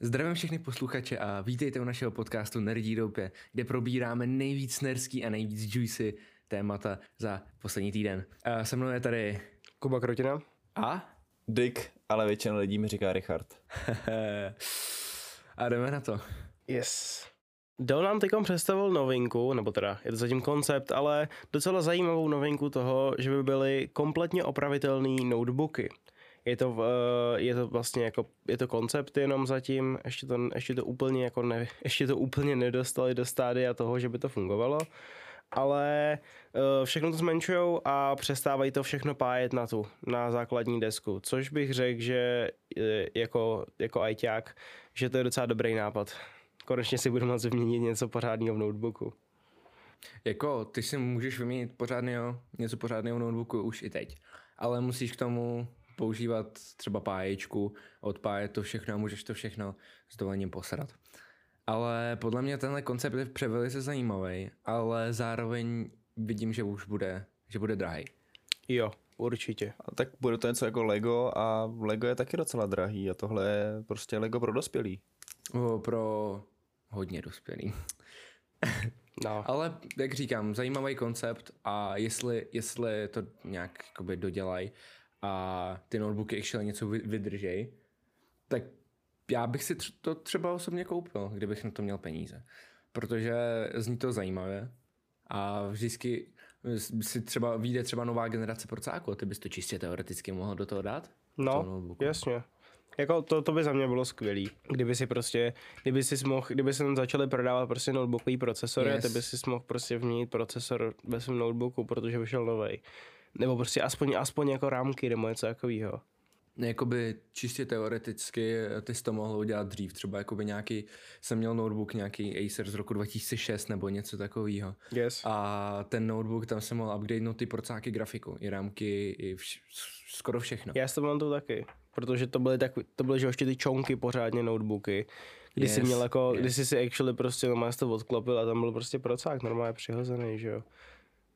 Zdravím všechny posluchače a vítejte u našeho podcastu Nerdí doupě, kde probíráme nejvíc nerský a nejvíc juicy témata za poslední týden. A se mnou je tady Kuba Krotina. A? Dick, ale většina lidí mi říká Richard. a jdeme na to. Yes. Dell nám teď představil novinku, nebo teda je to zatím koncept, ale docela zajímavou novinku toho, že by byly kompletně opravitelné notebooky. Je to, eh, je to vlastně jako, je to koncept jenom zatím, ještě to, ještě to úplně jako ne, ještě to úplně nedostali do stádia toho, že by to fungovalo, ale eh, všechno to zmenšují a přestávají to všechno pájet na tu, na základní desku, což bych řekl, že eh, jako, jako ajťák, že to je docela dobrý nápad. Konečně si budu moct vyměnit něco pořádného v notebooku. Jako, ty si můžeš vyměnit pořádného, něco pořádného v notebooku už i teď, ale musíš k tomu používat třeba páječku, odpájet to všechno a můžeš to všechno s dovolením posrat. Ale podle mě tenhle koncept je převelice zajímavý, ale zároveň vidím, že už bude, že bude drahý. Jo, určitě. A tak bude to něco jako Lego a Lego je taky docela drahý a tohle je prostě Lego pro dospělý. O, pro hodně dospělý. No. Ale jak říkám, zajímavý koncept a jestli, jestli to nějak jakoby dodělají a ty notebooky ještě něco vydržej, tak já bych si to třeba osobně koupil, kdybych na to měl peníze. Protože zní to zajímavě a vždycky si třeba vyjde třeba nová generace procáku ty bys to čistě teoreticky mohl do toho dát? No, jasně. Jako to, to by za mě bylo skvělý, kdyby si prostě, kdyby si mohl, kdyby se tam začali prodávat prostě notebookový procesory yes. a ty by si mohl prostě vměnit procesor ve svém notebooku, protože vyšel novej. Nebo prostě aspoň, aspoň jako rámky nebo něco takového. Jakoby čistě teoreticky ty jsi to mohl udělat dřív. Třeba jakoby nějaký, jsem měl notebook nějaký Acer z roku 2006 nebo něco takového. Yes. A ten notebook, tam jsem mohl upgradenut ty procáky grafiku, i rámky, i vš- skoro všechno. Já jsem mám to taky, protože to byly, tak, to byly že ještě ty čonky pořádně notebooky, kdy yes, jsi měl jako, yes. kdy jsi si actually prostě normálně to odklopil a tam byl prostě procák normálně přihozený, že jo.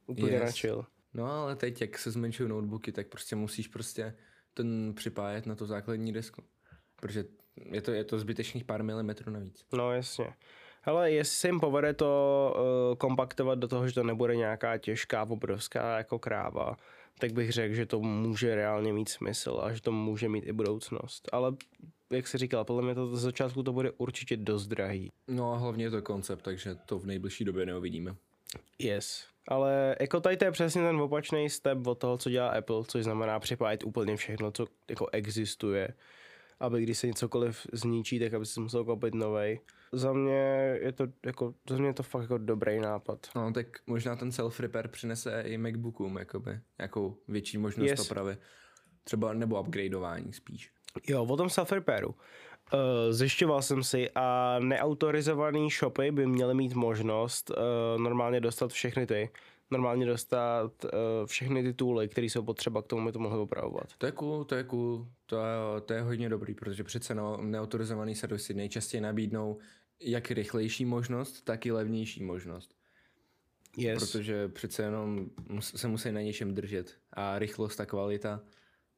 Úplně yes. načil. No ale teď, jak se zmenšují notebooky, tak prostě musíš prostě ten připájet na tu základní desku. Protože je to, je to zbytečných pár milimetrů navíc. No jasně. Ale jestli se jim povede to uh, kompaktovat do toho, že to nebude nějaká těžká, obrovská jako kráva, tak bych řekl, že to může reálně mít smysl a že to může mít i budoucnost. Ale jak se říkal, podle mě to z začátku to bude určitě dost drahý. No a hlavně je to koncept, takže to v nejbližší době neuvidíme. Yes. Ale jako tady to je přesně ten opačný step od toho, co dělá Apple, což znamená připájet úplně všechno, co jako existuje, aby když se něcokoliv zničí, tak aby si musel koupit novej. Za mě je to jako, za mě je to fakt jako dobrý nápad. No tak možná ten self-repair přinese i MacBookům, jakoby, nějakou větší možnost yes. opravy. Třeba nebo upgradeování spíš. Jo, o tom self-repairu. Uh, zjišťoval jsem si a neautorizované shopy by měly mít možnost uh, normálně dostat všechny ty, normálně dostat uh, všechny ty tooly, které jsou potřeba k tomu, aby to mohli opravovat. To je cool, to je cool, to je, to je hodně dobrý, protože přece no, neautorizovaný servisy nejčastěji nabídnou jak rychlejší možnost, tak i levnější možnost. Yes. Protože přece jenom se musí na něčem držet a rychlost a kvalita,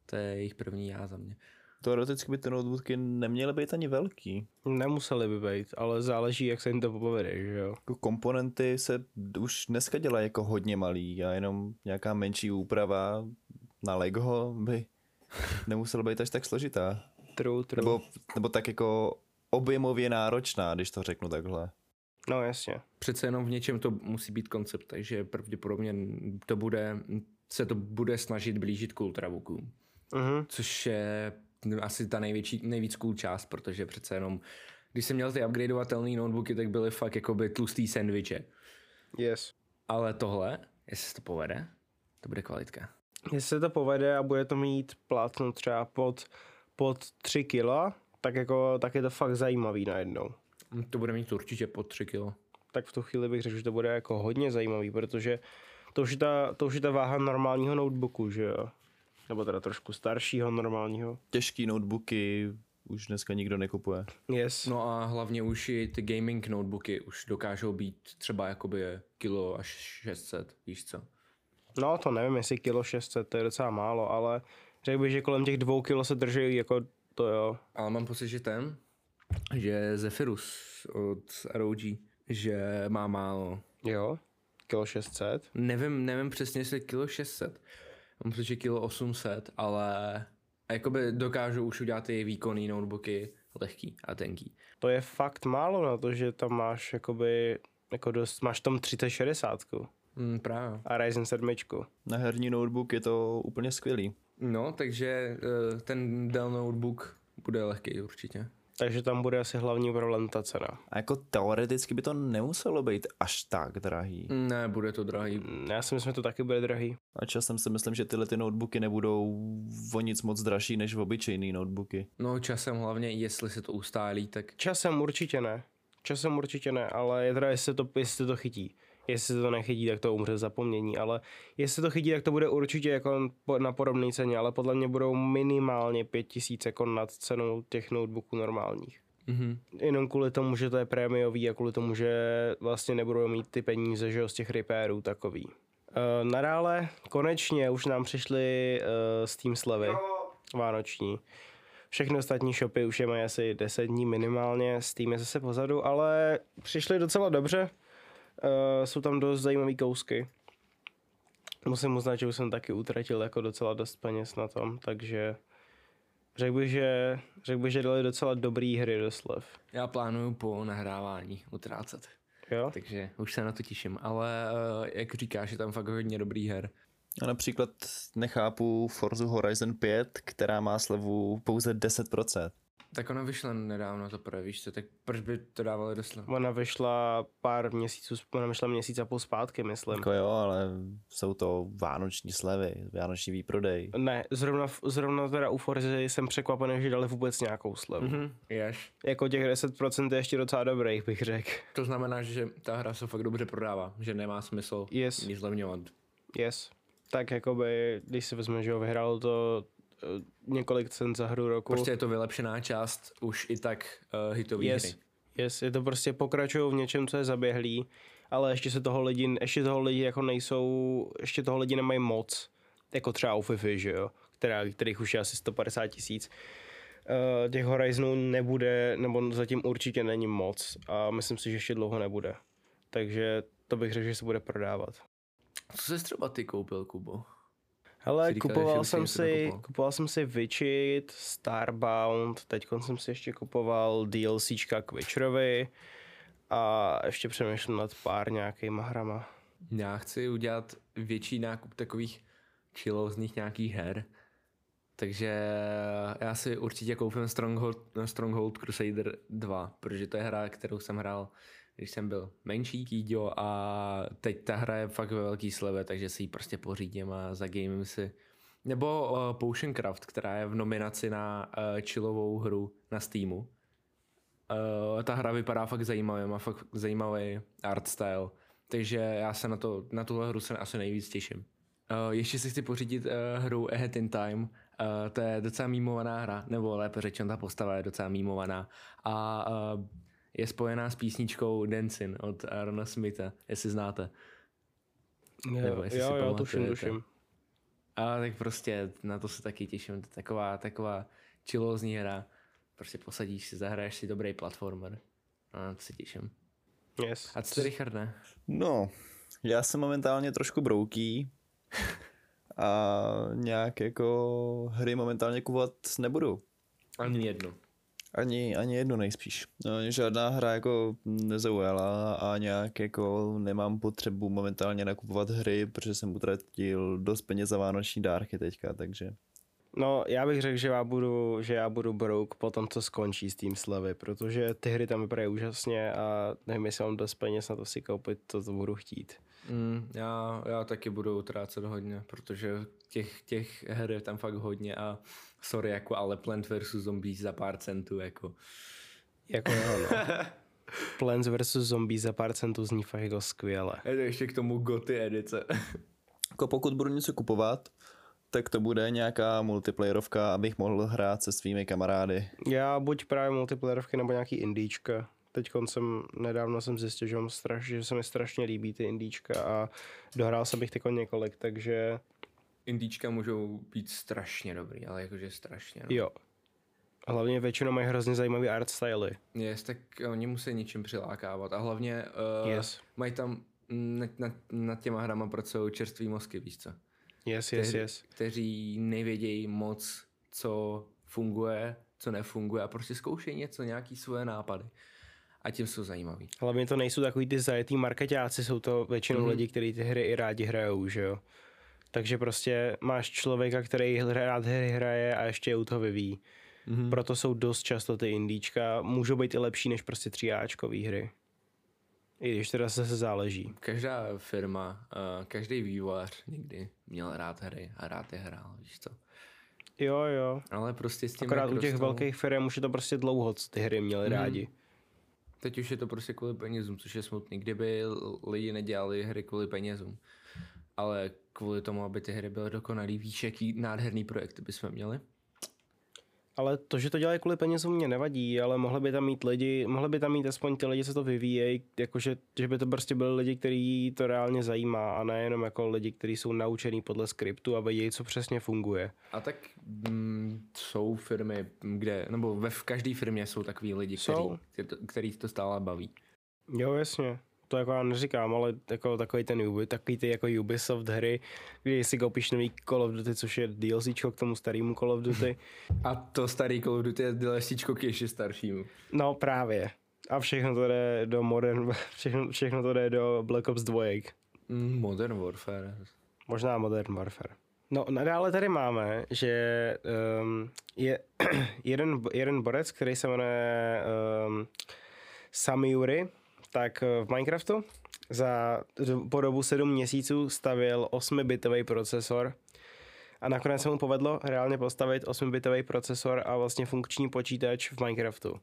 to je jejich první já za mě teoreticky by ty notebooky neměly být ani velký. Nemuseli by být, ale záleží, jak se jim to povede, že jo. Jako komponenty se už dneska dělají jako hodně malý a jenom nějaká menší úprava na Lego by nemusela být až tak složitá. True, true. Nebo, nebo tak jako objemově náročná, když to řeknu takhle. No jasně. Přece jenom v něčem to musí být koncept, takže pravděpodobně to bude, se to bude snažit blížit k ultrabookům. Uh-huh. Což je asi ta největší, nejvíc cool část, protože přece jenom, když jsem měl ty upgradeovatelné notebooky, tak byly fakt jako by tlustý sandviče. Yes. Ale tohle, jestli se to povede, to bude kvalitka. Jestli se to povede a bude to mít plátno třeba pod, pod 3 kila, tak, jako, tak je to fakt zajímavý najednou. To bude mít určitě pod 3 kilo. Tak v tu chvíli bych řekl, že to bude jako hodně zajímavý, protože to už je ta, to už je ta váha normálního notebooku, že jo. Nebo teda trošku staršího normálního. Těžký notebooky už dneska nikdo nekupuje. Yes. No a hlavně už i ty gaming notebooky už dokážou být třeba jakoby kilo až 600, víš co? No to nevím, jestli kilo 600, to je docela málo, ale řekl bych, že kolem těch dvou kilo se drží jako to jo. Ale mám pocit, že ten, že Zephyrus od ROG, že má málo. Jo, kilo 600. Nevím, nevím přesně, jestli kilo 600. Mám pocit, že kilo 800, ale jakoby dokážu už udělat ty výkonný notebooky lehký a tenký. To je fakt málo na to, že tam máš jakoby, jako dost, máš tam 3060 Mm, právě. a Ryzen 7. Na herní notebook je to úplně skvělý. No, takže eh, ten Dell notebook bude lehký určitě. Takže tam bude asi hlavní problém ta cena. A jako teoreticky by to nemuselo být až tak drahý. Ne, bude to drahý. Mm, Já si myslím, že to taky bude drahý. A časem si myslím, že tyhle ty notebooky nebudou o nic moc dražší než obyčejný notebooky. No časem hlavně, jestli se to ustálí, tak Časem určitě ne. Časem určitě ne, ale je teda, jestli to, jestli to chytí. Jestli to nechytí, tak to umře v zapomnění, ale jestli to chytí, tak to bude určitě jako na podobné ceně, ale podle mě budou minimálně 5000 jako nad cenou těch notebooků normálních. mhm. Jenom kvůli tomu, že to je prémiový a kvůli tomu, že vlastně nebudou mít ty peníze že jo, z těch repairů takový. Uh, nadále konečně už nám přišly uh, Steam slevy vánoční. Všechny ostatní shopy už je mají asi 10 dní minimálně, Steam je zase pozadu, ale přišly docela dobře. Uh, jsou tam dost zajímavé kousky. Musím uznat, že už jsem taky utratil jako docela dost peněz na tom, takže řekl bych, že, řekl bych, že dali docela dobrý hry do slev. Já plánuju po nahrávání utrácet, Jo? takže už se na to těším, ale eh, jak říkáš, je tam fakt hodně dobrý her. A například nechápu Forza Horizon 5, která má slevu pouze 10%. Tak ona vyšla nedávno to prvé, víš co, tak proč by to dávali do slev? Ona vyšla pár měsíců, ona vyšla měsíc a půl zpátky, myslím. Jako jo, ale jsou to vánoční slevy, vánoční výprodej. Ne, zrovna, zrovna teda u Forzy jsem překvapený, že dali vůbec nějakou slevu. Mm-hmm. Mhm, ješ. Jako těch 10% je ještě docela dobrých, bych řekl. To znamená, že ta hra se fakt dobře prodává, že nemá smysl Yes. nic zlevňovat. Yes. Tak jakoby, když si vezme, že ho vyhrál to několik cen za hru roku. Prostě je to vylepšená část už i tak uh, hitový yes. hry. yes, je to prostě pokračují v něčem, co je zaběhlý, ale ještě se toho lidi, ještě toho lidi jako nejsou, ještě toho lidi nemají moc, jako třeba u FIFA, že jo, která, kterých už je asi 150 tisíc. Uh, těch Horizonů nebude, nebo zatím určitě není moc a myslím si, že ještě dlouho nebude. Takže to bych řekl, že se bude prodávat. Co jsi třeba ty koupil, Kubo? Hele, říkal, kupoval jsem, si, nakupoval. kupoval jsem si Witchit, Starbound, teď jsem si ještě kupoval DLCčka k Witcherovi a ještě přemýšlím nad pár nějakýma hrama. Já chci udělat větší nákup takových chillozních nějakých her. Takže já si určitě koupím Stronghold, Stronghold Crusader 2, protože to je hra, kterou jsem hrál, když jsem byl menší kýďo a teď ta hra je fakt ve velký sleve, takže si ji prostě pořídím a zagamím si. Nebo uh, Potion Craft, která je v nominaci na uh, chillovou hru na Steamu. Uh, ta hra vypadá fakt zajímavě, má fakt zajímavý art style, takže já se na, to, na tuhle hru se asi nejvíc těším. Uh, ještě si chci pořídit uh, hru Ahead in Time, uh, to je docela mýmovaná hra, nebo lépe řečeno ta postava je docela mýmovaná a uh, je spojená s písničkou Dancing od Arona Smitha, jestli znáte. Nebo Jo, jestli jo, si jo, tuším, tuším. A tak prostě na to se taky těším, to je taková, taková chillozní hra, prostě posadíš si, zahraješ si dobrý platformer. A na to se těším. Yes. A co ty, Richarde? No, já jsem momentálně trošku brouký a nějak jako hry momentálně kupovat nebudu. Ani jednu. Ani, ani jednu nejspíš. No, žádná hra jako nezaujala a nějak jako nemám potřebu momentálně nakupovat hry, protože jsem utratil dost peněz za vánoční dárky teďka, takže No, já bych řekl, že já budu, že já budu broke po tom, co skončí s tím slevy, protože ty hry tam vypadají úžasně a nevím, jestli mám dost peněz na to si koupit, to, to budu chtít. Mm, já, já taky budu utrácet hodně, protože těch, těch her je tam fakt hodně a sorry, jako ale Plant vs. Zombies za pár centů, jako. Jako jo, no. Plants vs. Zombies za pár centů zní fakt jako skvěle. Je to ještě k tomu goty edice. jako pokud budu něco kupovat, tak to bude nějaká multiplayerovka, abych mohl hrát se svými kamarády. Já buď právě multiplayerovky nebo nějaký indíčka. Teď jsem, nedávno jsem zjistil, že, mám straš, že se mi strašně líbí ty indíčka a dohrál jsem jich teď několik, takže Indíčka můžou být strašně dobrý, ale jakože strašně. No. jo. Hlavně většinou mají hrozně zajímavý art styly. Yes, tak oni musí něčím přilákávat a hlavně uh, Yes. mají tam nad, nad, nad těma hrama pracují čerstvý mozky, víš co? Yes, yes, Kteří- yes. Kteří nevědějí moc, co funguje, co nefunguje a prostě zkoušejí něco, nějaký svoje nápady. A tím jsou zajímavý. Hlavně to nejsou takový ty zajetý marketáci, jsou to většinou mm-hmm. lidi, kteří ty hry i rádi hrajou, že jo. Takže prostě máš člověka, který rád hry hraje a ještě je u toho vyvíjí. Mhm. Proto jsou dost často ty indíčka, můžou být i lepší než prostě tříáčkový hry. I když teda zase záleží. Každá firma, uh, každý vývojář někdy měl rád hry a rád je hrál, víš co? Jo, jo. Ale prostě s tím, Akorát u těch rostou- velkých firm už je to prostě dlouho, co ty hry měli Mhm. rádi. Teď už je to prostě kvůli penězům, což je smutný. Kdyby lidi nedělali hry kvůli penězům, ale kvůli tomu, aby ty hry byly dokonalý, víš, jaký nádherný projekt bychom měli? Ale to, že to dělají kvůli penězům, mě nevadí, ale mohli by tam mít lidi, mohli by tam mít aspoň ty lidi, co to vyvíjejí, jakože, že by to prostě byli lidi, který to reálně zajímá a nejenom jako lidi, kteří jsou naučený podle skriptu a vědí, co přesně funguje. A tak mm, jsou firmy, kde, nebo ve v každé firmě jsou takový lidi, Jsou. který, to, který to stále baví. Jo, jasně. To jako já neříkám, ale jako takový ten Ubi, takový ty jako Ubisoft hry, kdy si koupíš nový Call of Duty, což je DLCčko k tomu starému Call of Duty. A to starý Call of Duty je DLCčko k ještě staršímu. No právě. A všechno to jde do Modern, všechno, všechno to jde do Black Ops 2. Mm, Modern Warfare. Možná Modern Warfare. No nadále tady máme, že um, je jeden, jeden borec, který se jmenuje um, Samiuri, tak eh, v Minecraftu za po dobu 7 měsíců stavěl 8-bitový procesor a nakonec se mu povedlo reálně postavit 8-bitový procesor a vlastně funkční počítač v Minecraftu.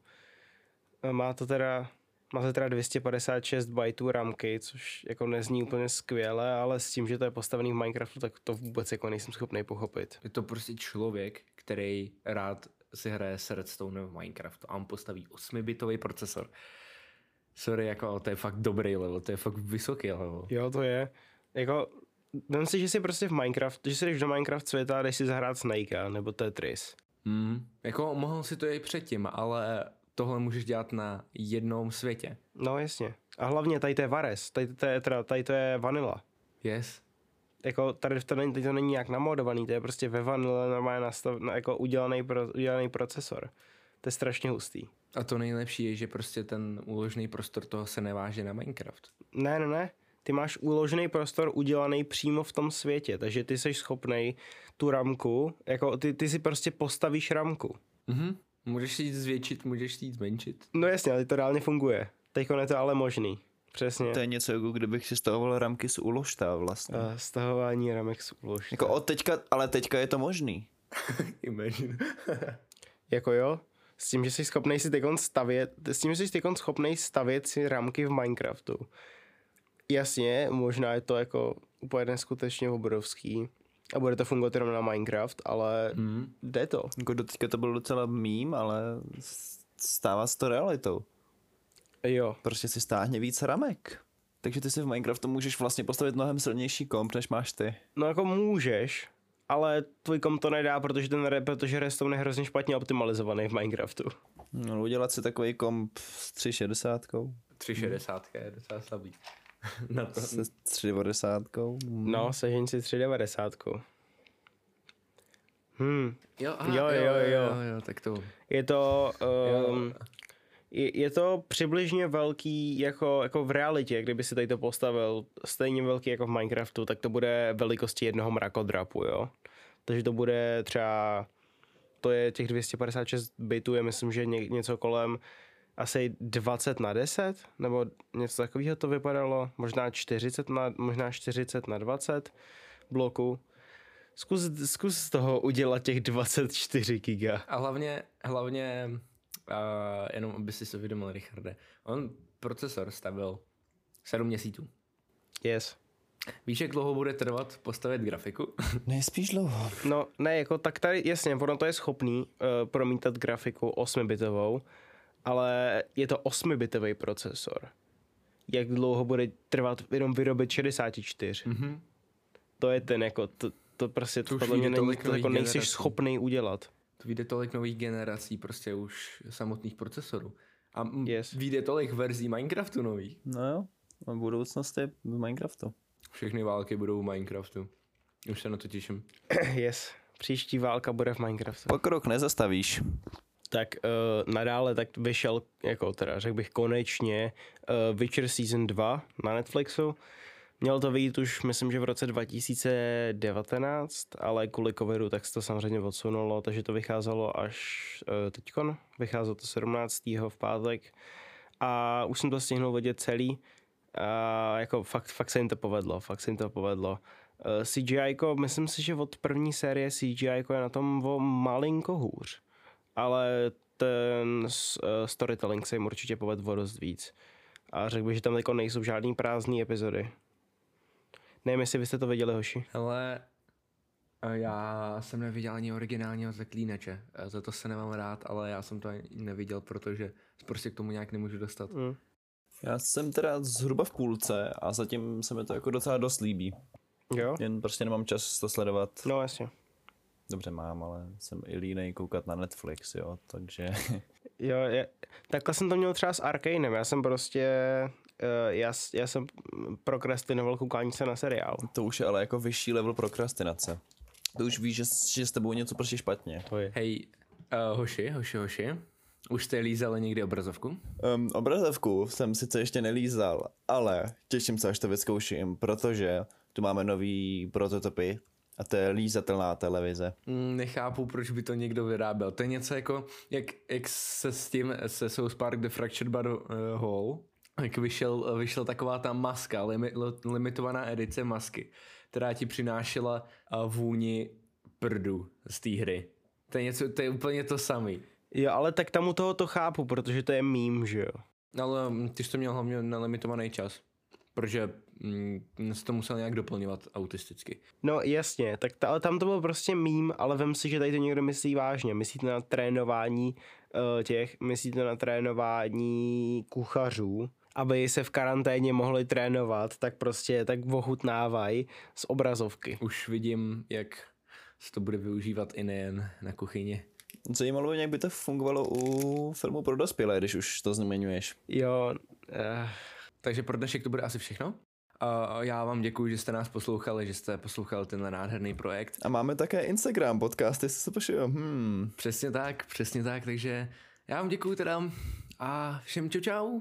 Eh, Má to teda má to teda 256 bajtů ramky, což jako nezní úplně skvěle, ale s tím, že to je postavený v Minecraftu, tak to vůbec jako nejsem schopný pochopit. Je to prostě člověk, který rád si hraje s Redstone v Minecraftu a on postaví 8-bitový procesor. Sorry, jako to je fakt dobrý level, to je fakt vysoký level. Jo, to je. Jako, vem si, že si prostě v Minecraft, že si jdeš do Minecraft světa a jdeš si zahrát Snakea nebo Tetris. Mm. Jako mohl si to i předtím, ale tohle můžeš dělat na jednom světě. No jasně. A hlavně tady to je Vares, tady to je, teda, tady to je Vanilla. Yes. Jako tady to není, tady to není nějak namodovaný, to je prostě ve Vanilla normálně nastav, na, jako udělaný, pro, udělaný procesor. To je strašně hustý. A to nejlepší je, že prostě ten úložný prostor toho se neváže na Minecraft. Ne, ne, ne. Ty máš uložený prostor udělaný přímo v tom světě, takže ty jsi schopnej tu ramku, jako ty, ty si prostě postavíš ramku. Mhm. Můžeš si ji zvětšit, můžeš si ji zmenšit. No jasně, ale to reálně funguje. Teď je to ale možný. Přesně. To je něco, jako kdybych si stahoval ramky z úložta vlastně. Uh, stahování ramek z úložka. Jako od teďka, ale teďka je to možný. Imagine. Jako jo, s tím, že jsi schopný si teď stavět, s tím, že jsi teď schopný stavět si ramky v Minecraftu. Jasně, možná je to jako úplně neskutečně obrovský a bude to fungovat jenom na Minecraft, ale Mm. jde to. Jako do teďka to byl docela mím, ale stává se to realitou. Jo, Prostě si stáhně víc ramek. Takže ty si v Minecraftu můžeš vlastně postavit mnohem silnější komp, než máš ty. no jako můžeš, ale tvůj kom to nedá, protože ten protože Redstone je hrozně špatně optimalizovaný v Minecraftu. No, udělat si takový komp s 360, 360 je docela slabý. na to. se 390. No, sežeň si 390. Hmm, Jo, Jo, jo, jo. jo, jo, tak to. Je to, um, Jo. Je, to přibližně velký jako, jako v realitě, kdyby si tady to postavil stejně velký jako v Minecraftu, tak to bude velikosti jednoho mrakodrapu, jo. Takže to bude třeba, to je těch 256 bitů, je myslím, že ně, něco kolem asi 20 na 10, nebo něco takového to vypadalo, možná 40 na, možná 40 na 20 bloků. Zkus, zkus z toho udělat těch 24 giga. A hlavně, hlavně, uh, jenom aby si to uvědomil, Richarde, on procesor stavil 7 měsíců. Yes. Víš, jak dlouho bude trvat postavit grafiku? Nejspíš dlouho. No, ne, jako tak tady, jasně, ono to je schopný uh, promítat grafiku 8-bitovou, ale je to 8-bitový procesor. Jak dlouho bude trvat jenom vyrobit 64? Mhm. To je ten, jako, to, to prostě To podle mě není, to jako nejsi schopný udělat. To vyjde tolik nových generací prostě už samotných procesorů. A m- Yes. vyjde tolik verzí Minecraftu nových. No jo, a budoucnost je v Minecraftu. Všechny války budou v Minecraftu. Už se na to těším. yes. Příští válka bude v Minecraftu. Pokrok nezastavíš. Tak uh, nadále tak vyšel, jako teda řekl bych konečně, uh, Witcher Season 2 na Netflixu. Mělo to vyjít už, myslím, že v roce 2019, ale kvůli covidu tak se to samozřejmě odsunulo, takže to vycházelo až uh, teďkon. Vycházelo to 17. v pátek a už jsem to stihnul vidět celý. A jako fakt, fakt se jim to povedlo, fakt se jim to povedlo. Uh, CGI, myslím si, že od první série CGI je na tom o malinko hůř ale ten eh, storytelling se jim určitě povedl o dost víc. A řekl bych, že tam jako nejsou žádný prázdné epizody. Nevím, jestli byste to viděli, hoši. Ale eh, já jsem neviděl ani originálního zaklínače. Eh, Za to se nemám rád, ale já jsem to ani neviděl, protože se prostě k tomu nějak nemůžu dostat. Mm. Já jsem teda zhruba v půlce a zatím se mi to jako docela dost líbí. Jo? Jen prostě nemám čas to sledovat. No jasně. Dobře mám, ale jsem i línej koukat na Netflix, jo, takže... Jo, je, takhle jsem to měl třeba s Arkanem. Já jsem prostě, já, s- já jsem prokrastinoval koukání se na seriál. To už je ale jako vyšší level prokrastinace. To už víš, že, že s tebou něco prostě špatně. To je. Hej, uh, hoši, hoši, hoši. Už jste lízali někdy obrazovku? Um, obrazovku jsem sice ještě nelízal, ale těším se, až to vyzkouším, protože tu máme nový prototypy a to je lízatelná televize. Mm, Nechápu, proč by to někdo vyráběl. To je něco jako, jak, jak se s tím, se South Park The Fractured But uh, Hole, jak vyšel, vyšel taková ta maska, limi, li- limitovaná edice masky, která ti přinášela vůni prdu z té hry. To je, něco, to je úplně to samý. Jo, ale tak tam u toho to chápu, protože to je mím, že jo. Ale mm, ty jsi to měl hlavně na limitovaný čas, protože mm, jsi to musel nějak doplňovat autisticky. No jasně, tak ta, ale tam to byl prostě mím, ale vem si, že tady to někdo myslí vážně. Myslíte na trénování uh, těch, myslíte na trénování kuchařů, aby se v karanténě mohli trénovat, tak prostě tak ochutnávají z obrazovky. Už vidím, jak se to bude využívat i nejen na kuchyni. Zajímalo by mě, jak by to fungovalo u filmu pro dospělé, když už to zmiňuješ. Jo, uh, Takže pro dnešek to bude asi všechno. A já vám děkuji, že jste nás poslouchali, že jste poslouchali tenhle nádherný projekt. A máme také Instagram podcast, jestli se pošuju. Hmm. Přesně tak, přesně tak, takže já vám děkuji teda a všem čau čau.